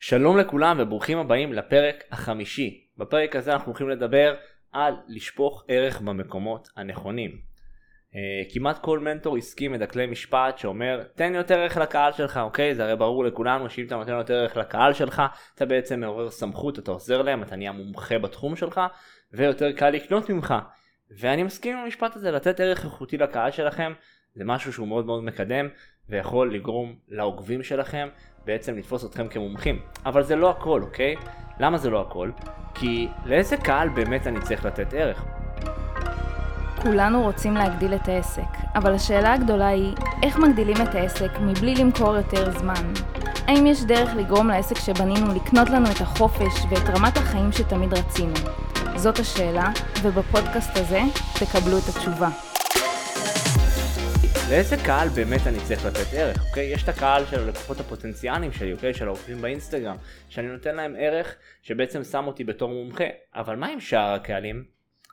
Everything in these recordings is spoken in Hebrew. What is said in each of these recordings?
שלום לכולם וברוכים הבאים לפרק החמישי. בפרק הזה אנחנו הולכים לדבר על לשפוך ערך במקומות הנכונים. Uh, כמעט כל מנטור עסקי מדקלי משפט שאומר תן יותר ערך לקהל שלך אוקיי זה הרי ברור לכולנו שאם אתה נותן יותר ערך לקהל שלך אתה בעצם מעורר סמכות אתה עוזר להם אתה נהיה מומחה בתחום שלך ויותר קל לקנות ממך ואני מסכים עם המשפט הזה לתת ערך איכותי לקהל שלכם זה משהו שהוא מאוד מאוד מקדם ויכול לגרום לעוקבים שלכם בעצם לתפוס אתכם כמומחים. אבל זה לא הכל, אוקיי? למה זה לא הכל? כי לאיזה קהל באמת אני צריך לתת ערך? כולנו רוצים להגדיל את העסק, אבל השאלה הגדולה היא, איך מגדילים את העסק מבלי למכור יותר זמן? האם יש דרך לגרום לעסק שבנינו לקנות לנו את החופש ואת רמת החיים שתמיד רצינו? זאת השאלה, ובפודקאסט הזה תקבלו את התשובה. לאיזה קהל באמת אני צריך לתת ערך, אוקיי? יש את הקהל של הלקוחות הפוטנציאליים שלי, אוקיי? של העוקבים באינסטגרם, שאני נותן להם ערך שבעצם שם אותי בתור מומחה. אבל מה עם שאר הקהלים?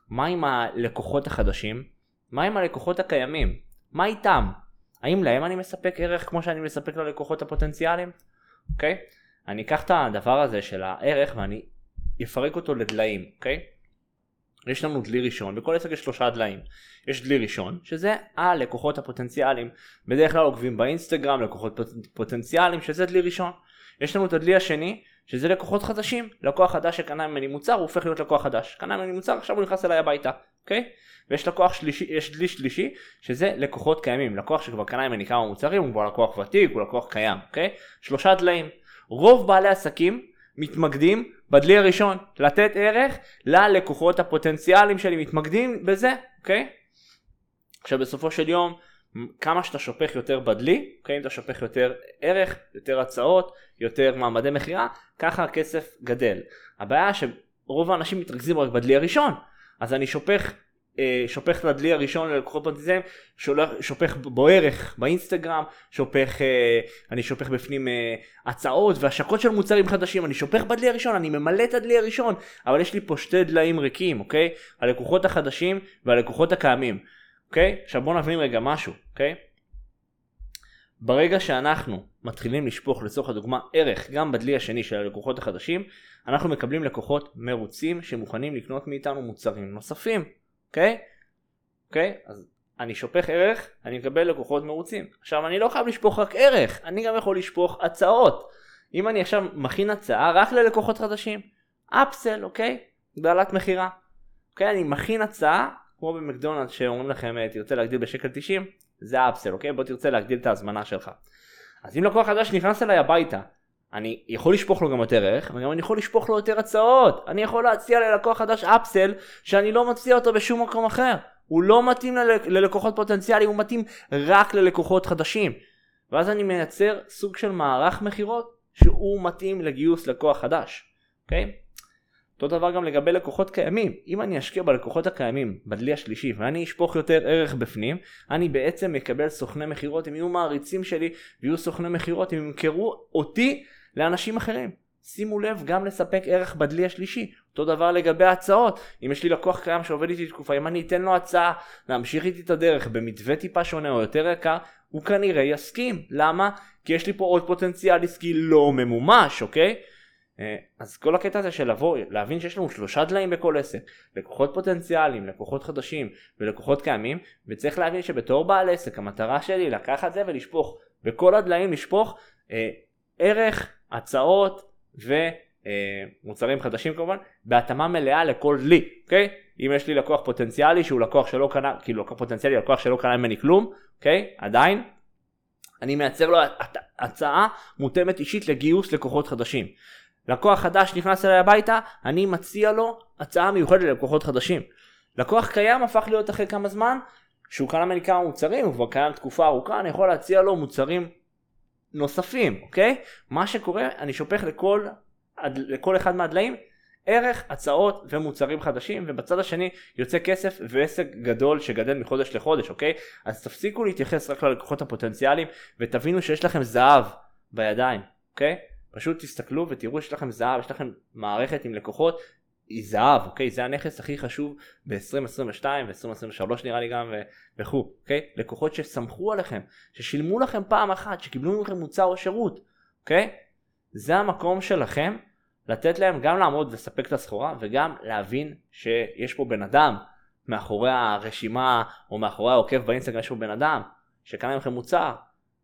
מה עם הלקוחות החדשים? מה עם הלקוחות הקיימים? מה איתם? האם להם אני מספק ערך כמו שאני מספק ללקוחות הפוטנציאליים? אוקיי? אני אקח את הדבר הזה של הערך ואני אפרק אותו לדליים, אוקיי? יש לנו דלי ראשון, בכל עסק יש שלושה דליים. יש דלי ראשון, שזה הלקוחות הפוטנציאליים. בדרך כלל עוקבים באינסטגרם, לקוחות פוטנציאליים, שזה דלי ראשון. יש לנו את הדלי השני, שזה לקוחות חדשים. לקוח חדש שקנה ממני מוצר, הוא הופך להיות לקוח חדש. קנה ממני מוצר, עכשיו הוא נכנס אליי הביתה, אוקיי? ויש לקוח שלישי, יש דלי שלישי, שזה לקוחות קיימים. לקוח שכבר קנה ממני כמה מוצרים, הוא כבר לקוח ותיק, הוא לקוח קיים, אוקיי? שלושה דליים. רוב בעלי עסקים מתמקדים בדלי הראשון, לתת ערך ללקוחות הפוטנציאליים שלי, מתמקדים בזה, אוקיי? עכשיו בסופו של יום, כמה שאתה שופך יותר בדלי, אוקיי? אם אתה שופך יותר ערך, יותר הצעות, יותר מעמדי מכירה, ככה הכסף גדל. הבעיה שרוב האנשים מתרכזים רק בדלי הראשון, אז אני שופך שופך את הדלי הראשון ללקוחות פוטנציאליים, שופך בו ערך באינסטגרם, שופך, אה, אני שופך בפנים אה, הצעות והשקות של מוצרים חדשים, אני שופך בדלי הראשון, אני ממלא את הדלי הראשון, אבל יש לי פה שתי דליים ריקים, אוקיי? הלקוחות החדשים והלקוחות הקיימים, אוקיי? עכשיו בוא נבין רגע משהו, אוקיי? ברגע שאנחנו מתחילים לשפוך לצורך הדוגמה ערך גם בדלי השני של הלקוחות החדשים, אנחנו מקבלים לקוחות מרוצים שמוכנים לקנות מאיתנו מוצרים נוספים. אוקיי? אוקיי? אז אני שופך ערך, אני מקבל לקוחות מרוצים. עכשיו אני לא חייב לשפוך רק ערך, אני גם יכול לשפוך הצעות. אם אני עכשיו מכין הצעה רק ללקוחות חדשים, אפסל, אוקיי? הגדלת מכירה. אוקיי? אני מכין הצעה, כמו במקדונלד שאומרים לכם אה, תרצה להגדיל בשקל 90, זה אפסל, אוקיי? בוא תרצה להגדיל את ההזמנה שלך. אז אם לקוח חדש נכנס אליי הביתה אני יכול לשפוך לו גם יותר ערך, וגם אני יכול לשפוך לו יותר הצעות. אני יכול להציע ללקוח חדש אפסל, שאני לא מציע אותו בשום מקום אחר. הוא לא מתאים ל- ללקוחות פוטנציאליים, הוא מתאים רק ללקוחות חדשים. ואז אני מייצר סוג של מערך מכירות שהוא מתאים לגיוס לקוח חדש. אוקיי? אותו דבר גם לגבי לקוחות קיימים. אם אני אשקיע בלקוחות הקיימים בדלי השלישי ואני אשפוך יותר ערך בפנים, אני בעצם מקבל סוכני מכירות, הם יהיו מעריצים שלי ויהיו סוכני מכירות, הם ימכרו אותי לאנשים אחרים. שימו לב גם לספק ערך בדלי השלישי. אותו דבר לגבי ההצעות. אם יש לי לקוח קיים שעובד איתי תקופה, אם אני אתן לו הצעה להמשיך איתי את הדרך במתווה טיפה שונה או יותר יקר, הוא כנראה יסכים. למה? כי יש לי פה עוד פוטנציאל עסקי לא ממומש, אוקיי? אה, אז כל הקטע הזה של לבוא, להבין שיש לנו שלושה דליים בכל עסק, לקוחות פוטנציאליים, לקוחות חדשים ולקוחות קיימים, וצריך להבין שבתור בעל עסק המטרה שלי לקחת זה ולשפוך, בכל הדליים לשפוך אה, ערך הצעות ומוצרים חדשים כמובן, בהתאמה מלאה לכל דלי, אוקיי? אם יש לי לקוח פוטנציאלי שהוא לקוח שלא קנה, כאילו לקוח פוטנציאלי, לקוח שלא קנה ממני כלום, אוקיי? עדיין, אני מייצר לו הצעה מותאמת אישית לגיוס לקוחות חדשים. לקוח חדש נכנס אליי הביתה, אני מציע לו הצעה מיוחדת ללקוחות חדשים. לקוח קיים הפך להיות אחרי כמה זמן, שהוא קנה ממני כמה מוצרים, הוא כבר קיים תקופה ארוכה, אני יכול להציע לו מוצרים נוספים, אוקיי? מה שקורה, אני שופך לכל, לכל אחד מהדליים ערך, הצעות ומוצרים חדשים, ובצד השני יוצא כסף ועסק גדול שגדל מחודש לחודש, אוקיי? אז תפסיקו להתייחס רק ללקוחות הפוטנציאליים ותבינו שיש לכם זהב בידיים, אוקיי? פשוט תסתכלו ותראו שיש לכם זהב, יש לכם מערכת עם לקוחות היא זהב, אוקיי? זה הנכס הכי חשוב ב-2022 ו-2023 נראה לי גם וכו', אוקיי? לקוחות שסמכו עליכם, ששילמו לכם פעם אחת, שקיבלו מכם מוצר או שירות, אוקיי? זה המקום שלכם לתת להם גם לעמוד ולספק את הסחורה וגם להבין שיש פה בן אדם מאחורי הרשימה או מאחורי העוקב באינסטגרם יש פה בן אדם שקנה לכם מוצר.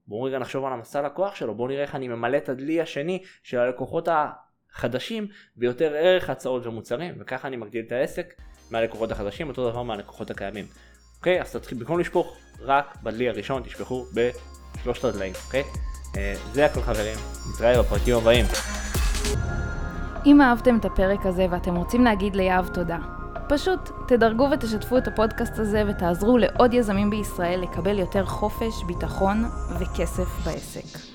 בואו רגע נחשוב על המסע לקוח שלו בואו נראה איך אני ממלא את הדלי השני של הלקוחות החדשים ביותר ערך הצעות ומוצרים וככה אני מגדיל את העסק מהלקוחות החדשים אותו דבר מהלקוחות הקיימים. אוקיי אז תתחיל במקום לשפוך רק בדלי הראשון תשפכו בשלושת הדליים אוקיי אה, זה הכל חברים נתראה בפרקים הבאים. אם אהבתם את הפרק הזה ואתם רוצים להגיד ליהב תודה, פשוט תדרגו ותשתפו את הפודקאסט הזה ותעזרו לעוד יזמים בישראל לקבל יותר חופש, ביטחון וכסף בעסק.